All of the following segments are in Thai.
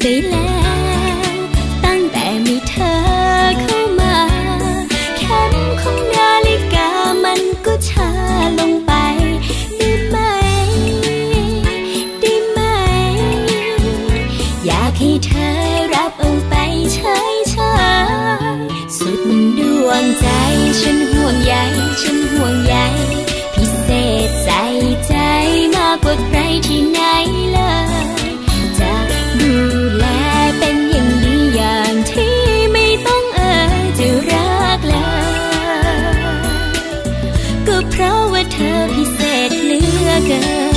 เป เธอพิเศษเหลือเกิน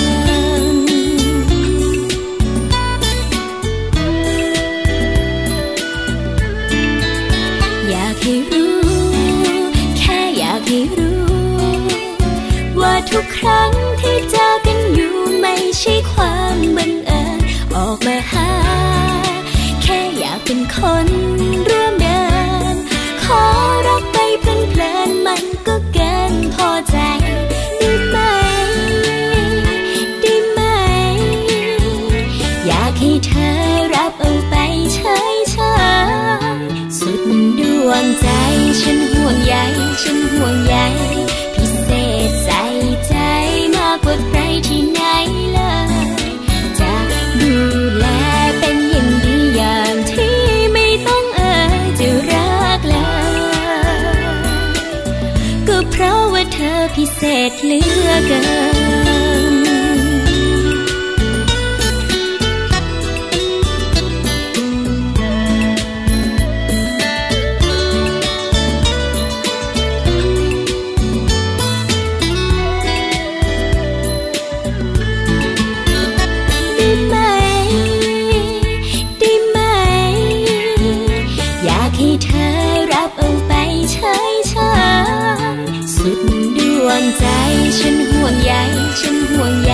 ษเหลือเกิน งใจ ฉันห่วงใย ฉันห่วงใย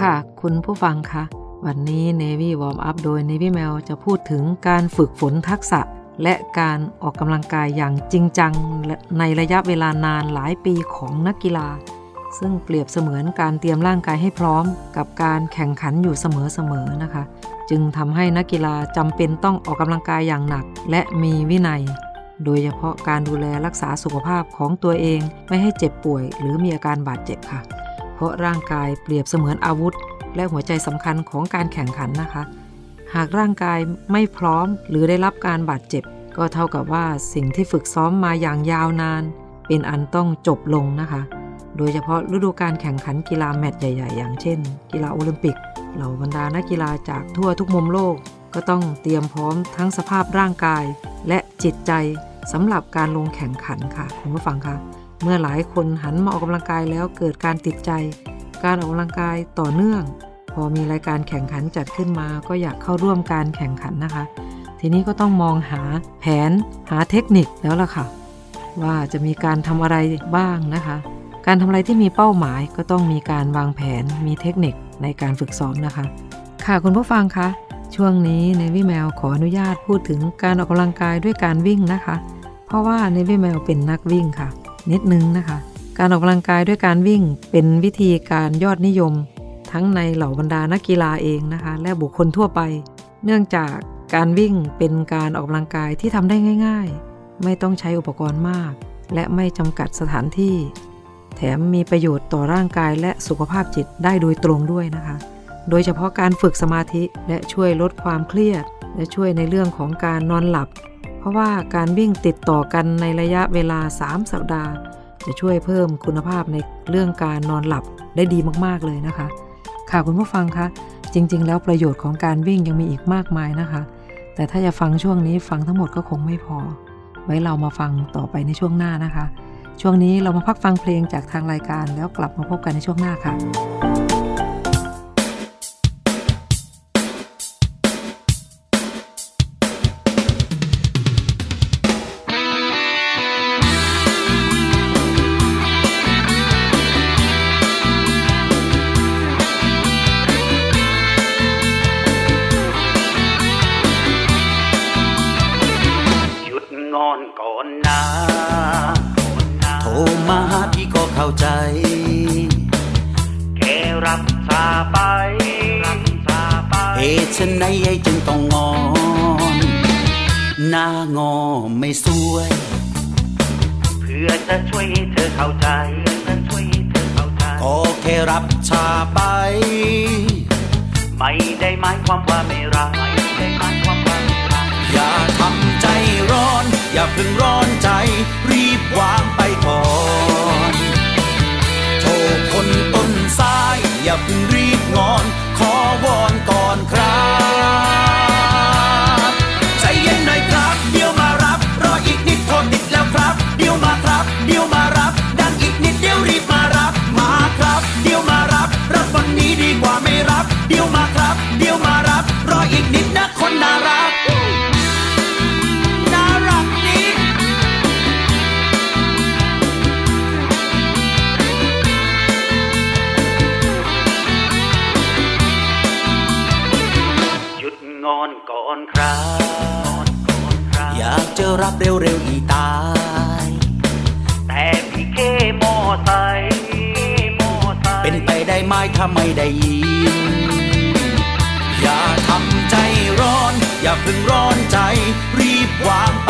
ค่ะ คุณผู้ฟังคะวันนี้ Navy Warm Up โดย Navy Mail จะพูดถึงการฝึกฝนทักษะ และการออกกำลังกายอย่างจริงจัง ในระยะเวลานานหลายปีของนักกีฬา ซึ่งเปรียบเสมือนการเตรียมร่างกายให้พร้อม กับการแข่งขันอยู่เสมอๆนะคะ จึงทำให้นักกีฬาจำเป็นต้องออกกำลังกายอย่างหนัก และมีวินัย โดยเฉพาะการดูแลรักษาสุขภาพของตัวเองไม่ให้เจ็บป่วย หรือมีอาการบาดเจ็บค่ะ เพราะร่างกายเปรียบเสมือนอาวุธ และหัวใจสำคัญของการแข่งขันนะคะ หากร่างกายไม่พร้อมหรือได้รับการบาดเจ็บ ก็เท่ากับว่าสิ่งที่ฝึกซ้อมมาอย่างยาวนาน เป็นอันต้องจบลงนะคะ โดยเฉพาะฤดูการแข่งขันกีฬาแมตช์ใหญ่ ๆ อย่างเช่น กีฬาโอลิมปิก เหล่าบรรดานักกีฬาจากทั่วทุกมุมโลก ก็ต้องเตรียมพร้อมทั้งสภาพร่างกาย และจิตใจสำหรับการลงแข่งขันค่ะคุณผู้ฟังคะ เมื่อหลายคนหันมาออกกำลังกายแล้วเกิดการติดใจ การออกกำลังกายต่อเนื่อง พอมีรายการแข่งขันจัดขึ้นมา ก็อยากเข้าร่วมการแข่งขันนะคะ ทีนี้ก็ต้องมองหาแผนหาเทคนิคแล้วล่ะค่ะ ว่าจะมีการทำอะไรบ้างนะคะ การทำอะไรที่มีเป้าหมายก็ต้องมีการวางแผนมีเทคนิคในการฝึกซ้อมนะคะ ค่ะคุณผู้ฟังคะช่วงนี้ในวิแมวขออนุญาตพูดถึงการออกกำลังกายด้วยการวิ่งนะคะ เพราะว่าในวิแมวเป็นนักวิ่งค่ะ นิดนึงนะคะ การออกกำลังกายด้วยการวิ่งเป็นวิธีการยอดนิยม ทั้งในเหล่าบรรดานักกีฬาเองนะคะ และบุคคลทั่วไป เนื่องจากการวิ่งเป็นการออกกำลังกายที่ทำได้ง่าย ๆ ไม่ต้องใช้อุปกรณ์มาก และไม่จำกัดสถานที่ แถมมีประโยชน์ต่อร่างกายและสุขภาพจิตได้โดยตรงด้วยนะคะ โดยเฉพาะการฝึกสมาธิและช่วยลดความเครียด และช่วยในเรื่องของการนอนหลับ เพราะว่าการวิ่งติดต่อกันในระยะเวลา 3 สัปดาห์ จะช่วยเพิ่มคุณภาพในเรื่องการนอนหลับได้ดีมากๆเลยนะคะ ค่ะคุณผู้ฟังคะจริง ๆ แล้วประโยชน์ของการวิ่งยังมีอีกมากมายนะคะ แต่ถ้าจะฟังช่วงนี้ฟังทั้งหมดก็คงไม่พอ ไว้เรามาฟังต่อไปในช่วงหน้านะคะ ช่วงนี้เรามาพักฟังเพลงจากทางรายการแล้วกลับมาพบกันในช่วงหน้าค่ะ ก่อนนะโทรมาพี่ก็เข้าใจ แค่รับสาไปเหตุฉันไหนไอ้จึงต้องงอน หน้างอไม่สวย เพื่อจะช่วยให้เธอเข้าใจจะช่วยให้เธอเข้าใจก็แค่รับชาไป ไม่ได้หมายความว่าไม่รัก อย่าเพิ่งร้อนใจ รีบวางไปก่อนโทรคนต้นสาย อย่าเพิ่งรีบงอน ขอวอนก่อนครับ ถ้าไม่ได้ยิน อย่าทำใจร้อน อย่าเพิ่งร้อนใจ รีบวางไป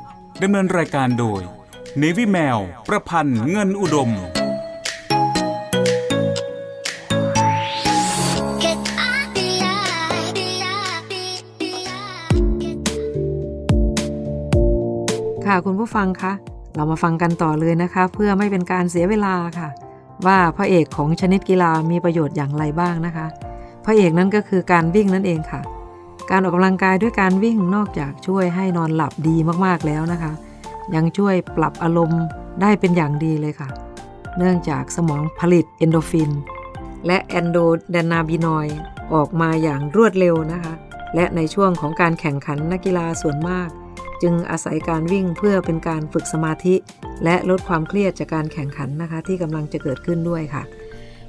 ดำเนินรายการโดยเนวิแมว ประพันธ์เงินอุดม ค่ะคุณผู้ฟังคะเรามาฟังกันต่อเลยนะคะ เพื่อไม่เป็นการเสียเวลาค่ะ ว่าพระเอกของชนิดกีฬามีประโยชน์อย่างไรบ้างนะคะ พระเอกนั้นก็คือการวิ่งนั่นเองค่ะ การออกกำลังกายด้วยการวิ่งนอกจากช่วยให้นอนหลับดีมากๆแล้วนะคะ ยังช่วยปรับอารมณ์ได้เป็นอย่างดีเลยค่ะ เนื่องจากสมองผลิตเอนโดฟิน และแอนโดแดนาบินอยด์ออกมาอย่างรวดเร็วนะคะ และในช่วงของการแข่งขันนักกีฬาส่วนมาก จึงอาศัยการวิ่งเพื่อเป็นการฝึกสมาธิ และลดความเครียดจากการแข่งขันนะคะ ที่กำลังจะเกิดขึ้นด้วยค่ะ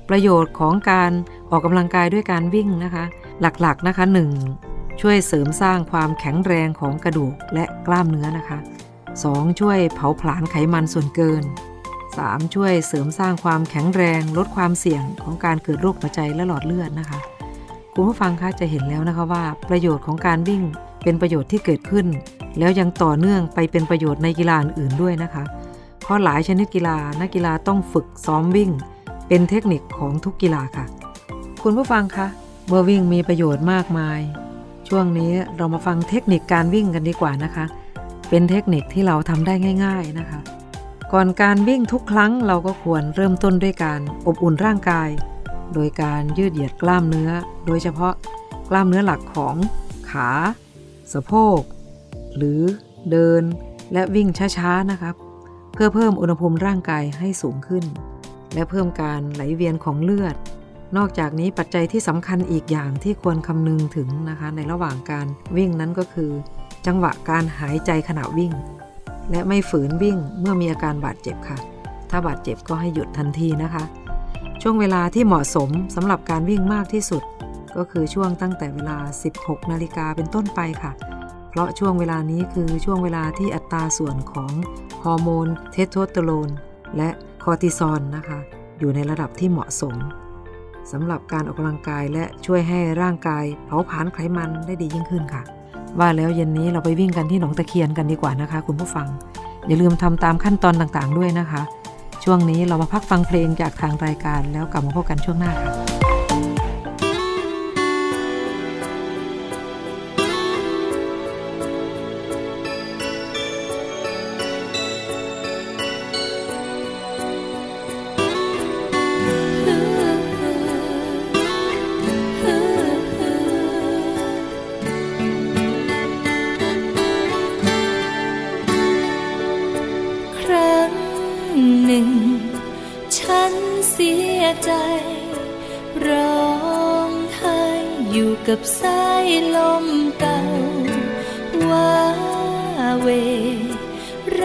ประโยชน์ของการออกกำลังกายด้วยการวิ่งนะคะ หลักๆนะคะ 1. ช่วยเสริมสร้างความแข็งแรงของกระดูกและกล้ามเนื้อนะคะ 2. ช่วยเผาผลาญไขมันส่วนเกิน 3. ช่วยเสริมสร้างความแข็งแรงลดความเสี่ยงของการเกิดโรคหัวใจและหลอดเลือดนะคะ คุณผู้ฟังคะจะเห็นแล้วนะคะว่า ประโยชน์ของการวิ่งเป็นประโยชน์ที่เกิดขึ้น แล้วยังต่อเนื่องไปเป็นประโยชน์ในกีฬาอื่นด้วยนะคะ เพราะหลายชนิดกีฬานักกีฬาต้องฝึกซ้อมวิ่ง เป็นเทคนิคของทุกกีฬาค่ะ คุณผู้ฟังคะเมื่อวิ่งมีประโยชน์มากมาย ช่วงนี้เรามาฟังเทคนิคการวิ่งกันดีกว่านะคะ เป็นเทคนิคที่เราทำได้ง่าย ๆนะคะ ก่อนการวิ่งทุกครั้งเราก็ควรเริ่มต้นด้วยการอบอุ่นร่างกาย โดยการยืดเหยียดกล้ามเนื้อ โดยเฉพาะกล้ามเนื้อหลักของขา สะโพก หรือเดินและวิ่งช้าๆนะครับเพื่อเพิ่มอุณหภูมิร่างกายให้สูงขึ้น และเพิ่มการไหลเวียนของเลือด นอกจากนี้ปัจจัยที่สำคัญอีกอย่างที่ควรคำนึงถึงนะคะ ในระหว่างการวิ่งนั้นก็คือ จังหวะการหายใจขณะวิ่ง และไม่ฝืนวิ่งเมื่อมีอาการบาดเจ็บค่ะ ถ้าบาดเจ็บก็ให้หยุดทันทีนะคะ ช่วงเวลาที่เหมาะสมสำหรับการวิ่งมากที่สุด ก็คือช่วงตั้งแต่เวลา 16 นาฬิกาเป็นต้นไปค่ะ เพราะช่วงเวลานี้คือช่วงเวลาที่อัตราส่วนของฮอร์โมนเทสโทสเตอโรนและคอร์ติซอลนะคะ อยู่ในระดับที่เหมาะสม สำหรับการออกกำลังกายและช่วยให้ร่างกายเผาผลาญไขมันได้ดียิ่งขึ้นค่ะ ว่าแล้วเย็นนี้เราไปวิ่งกันที่หนองตะเคียนกันดีกว่านะคะ คุณผู้ฟัง อย่าลืมทำตามขั้นตอนต่างๆ ด้วยนะคะ ช่วงนี้เรามาพักฟังเพลงจากทางรายการแล้วกลับมาพบกันช่วงหน้าค่ะ ใจ ร้องไห้อยู่กับสายลมเก่า ว่าเวไร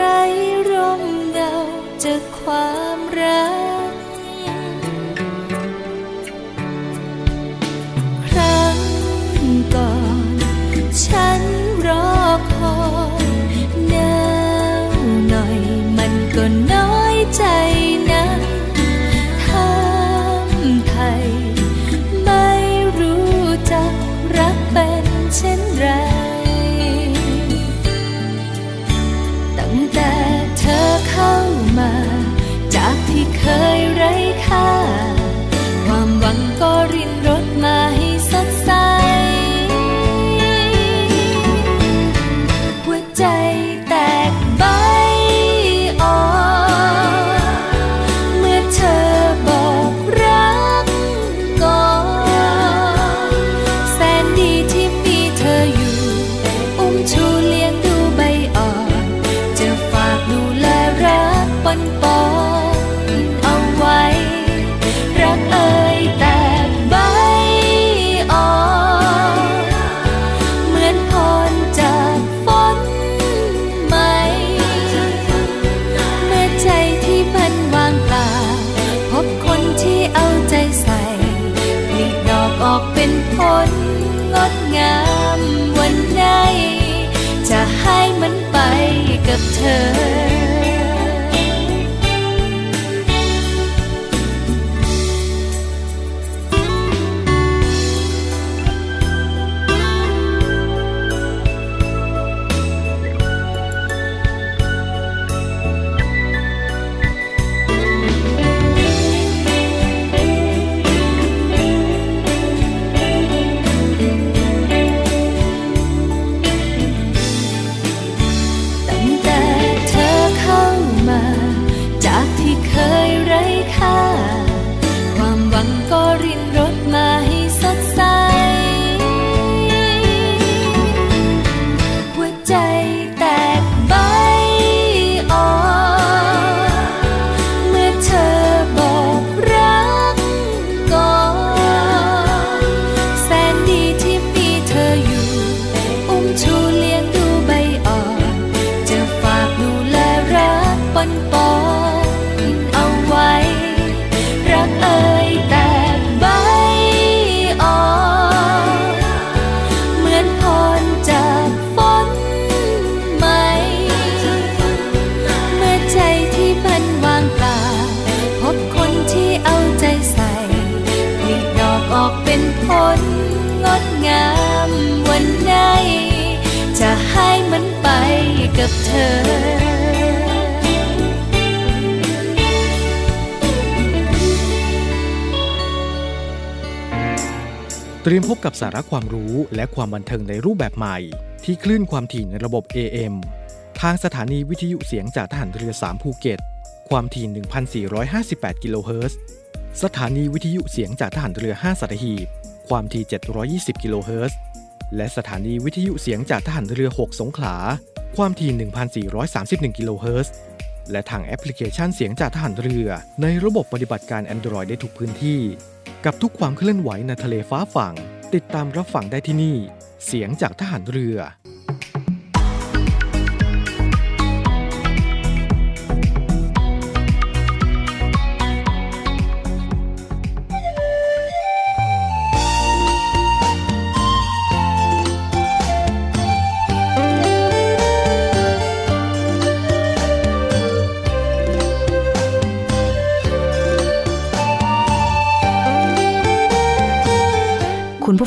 เตรียมพบกับสาระความรู้และความบันเทิงในรูปแบบใหม่ ที่คลื่นความถี่ในระบบ AM ทางสถานีวิทยุเสียงจากทหารเรือ 3 ภูเก็ต ความถี่ 1,458 กิโลเฮิรตซ์ สถานีวิทยุเสียงจากทหารเรือ 5 สัตหีบ ความถี่ 720 กิโลเฮิรตซ์ และสถานีวิทยุเสียงจากทหารเรือ 6 สงขลา ความถี่ 1,431 กิโลเฮิรตซ์ และทางแอปพลิเคชันเสียงจากทหารเรือ ในระบบปฏิบัติการ Android ได้ทุกพื้นที่ กับทุกความเคลื่อนไหวในทะเลฟ้าฝั่ง ติดตามรับฟังได้ที่นี่ เสียงจากทหารเรือ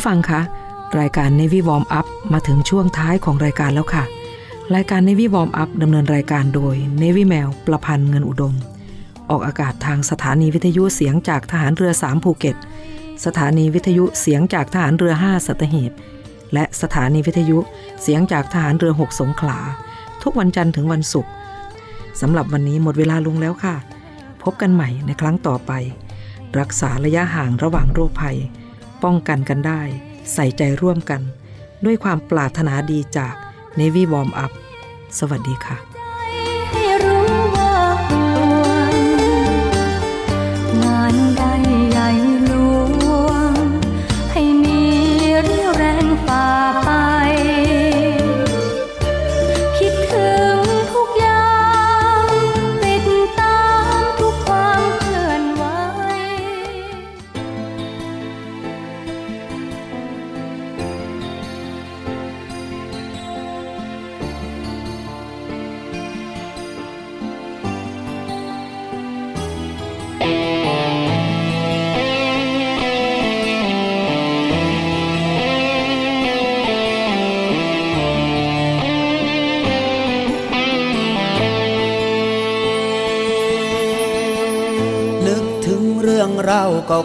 ผู้ฟังคะรายการ Navy Warm Up มาถึงช่วงท้ายของรายการแล้วค่ะ รายการ Navy Warm Up ดำเนินรายการโดย Navy แมวประพันธ์เงินอุดม ออกอากาศทางสถานีวิทยุเสียงจากทหารเรือ 3 ภูเก็ต สถานีวิทยุเสียงจากทหารเรือ 5 สัตหีบ และสถานีวิทยุเสียงจากทหารเรือ 6 สงขลา ทุกวันจันทร์ถึงวันศุกร์สำหรับวันนี้หมดเวลาลงแล้วค่ะ พบกันใหม่ในครั้งต่อไป รักษาระยะห่างระหว่างโรคภัย ป้องกันกันได้ ใส่ใจร่วมกัน ด้วยความปรารถนาดีจาก Navy Warm Up สวัสดีค่ะ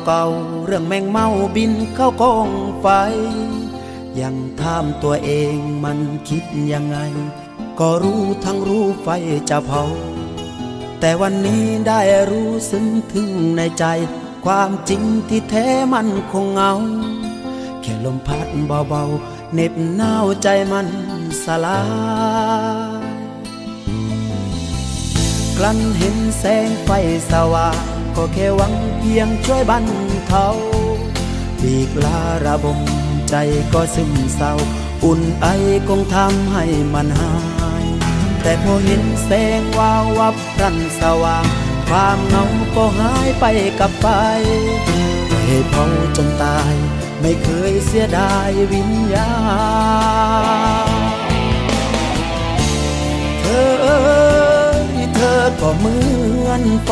เก่าๆเรื่องแมงเมาบินเข้ากองไฟ ยังถามตัวเองมันคิดยังไง ก็รู้ทั้งรู้ไฟจะเผา แต่วันนี้ได้รู้ซึ้งถึงในใจ ความจริงที่แท้มันคงเงา แค่ลมพัดเบาๆเน็บหนาวใจมันสลายกลั้นเห็นแสงไฟสว่างก็แค่หวัง พียงช่วยบรรเทาปีกลาระบมใจก็ซึมเศร้า อุ่นไอคงทำให้มันหาย แต่พอเห็นแสงวาววับรันสว่าง ความเหงาก็หายไปกับไฟให้เผาจนตาย ไม่เคยเสียดายวิญญาณเธอเธอก็เหมือนไฟ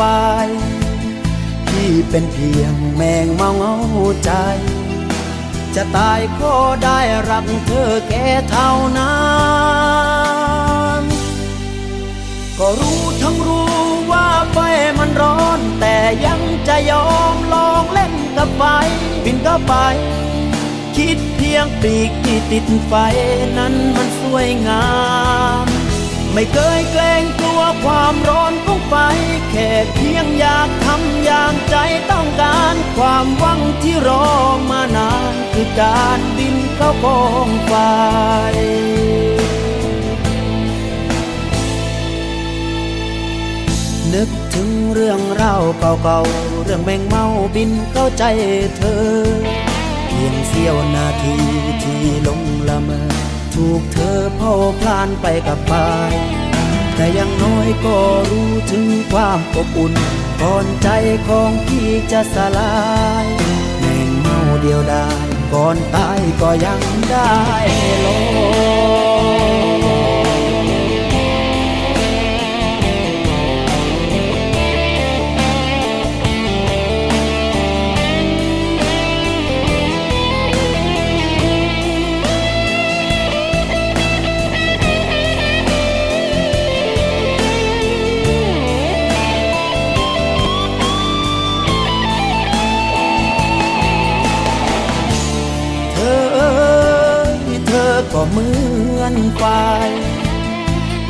เป็นเพียงแมงเมาเงาใจ จะตายก็ได้รักเธอแค่เท่านั้นก็รู้ทั้งรู้ว่าไฟมันร้อน แต่ยังจะยอมลองเล่นกับไฟบินก็ไป คิดเพียงปีกที่ติดไฟนั้นมันสวยงาม ไม่เคยเกรงกลัวความร้อนของไฟ แค่เพียงอยากทำอย่างใจต้องการ ความหวังที่รอมานาน คือการบินเข้ากองไฟนึกถึงเรื่องราวเก่าๆ เรื่องแมงเมาบินเข้าใจเธอ เพียงเสี้ยวนาทีที่ลงละเมอ ถูกเธอเผาพลานไปกับไปแต่ยังน้อยก็รู้ถึงความอบอุ่นก่อนใจของพี่จะสลายแมงเมาเดียวได้ก่อนตายก็ยังได้ลอง ไฟ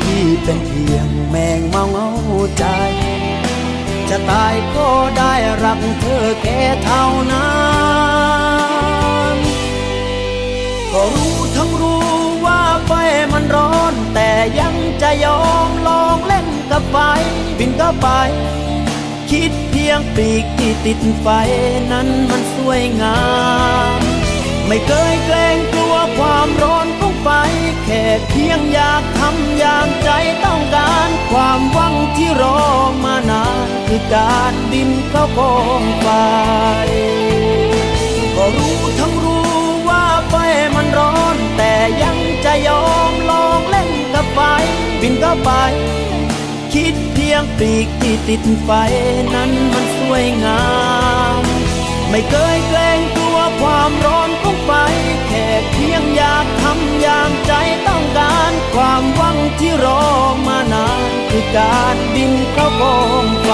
ที่เป็นเพียงแมงเมาเงาใจ จะตายก็ได้รักเธอแค่เท่านั้นก็รู้ทั้งรู้ว่าไฟมันร้อน แต่ยังจะยอมลองเล่นกับไฟบินก็ไป คิดเพียงปีกที่ติดไฟนั้นมันสวยงาม ไม่เคยเกรงกลัวความร้อนของไฟ แค่เพียงอยากทำอย่างใจต้องการ ความหวังที่รอมานานคือการบินเข้ากองไฟก็รู้ทั้งรู้ว่าไฟมันร้อน แต่ยังจะยอมลองเล่นกับไฟ บินเข้าไป คิดเพียงปีกที่ติดไฟนั้นมันสวยงาม ไม่เคยเกรงกลัว ความร้อนของไฟแค่เพียงอยากทำอย่างใจต้องการ ความหวังที่รอมานานคือการบินเข้ากองไฟ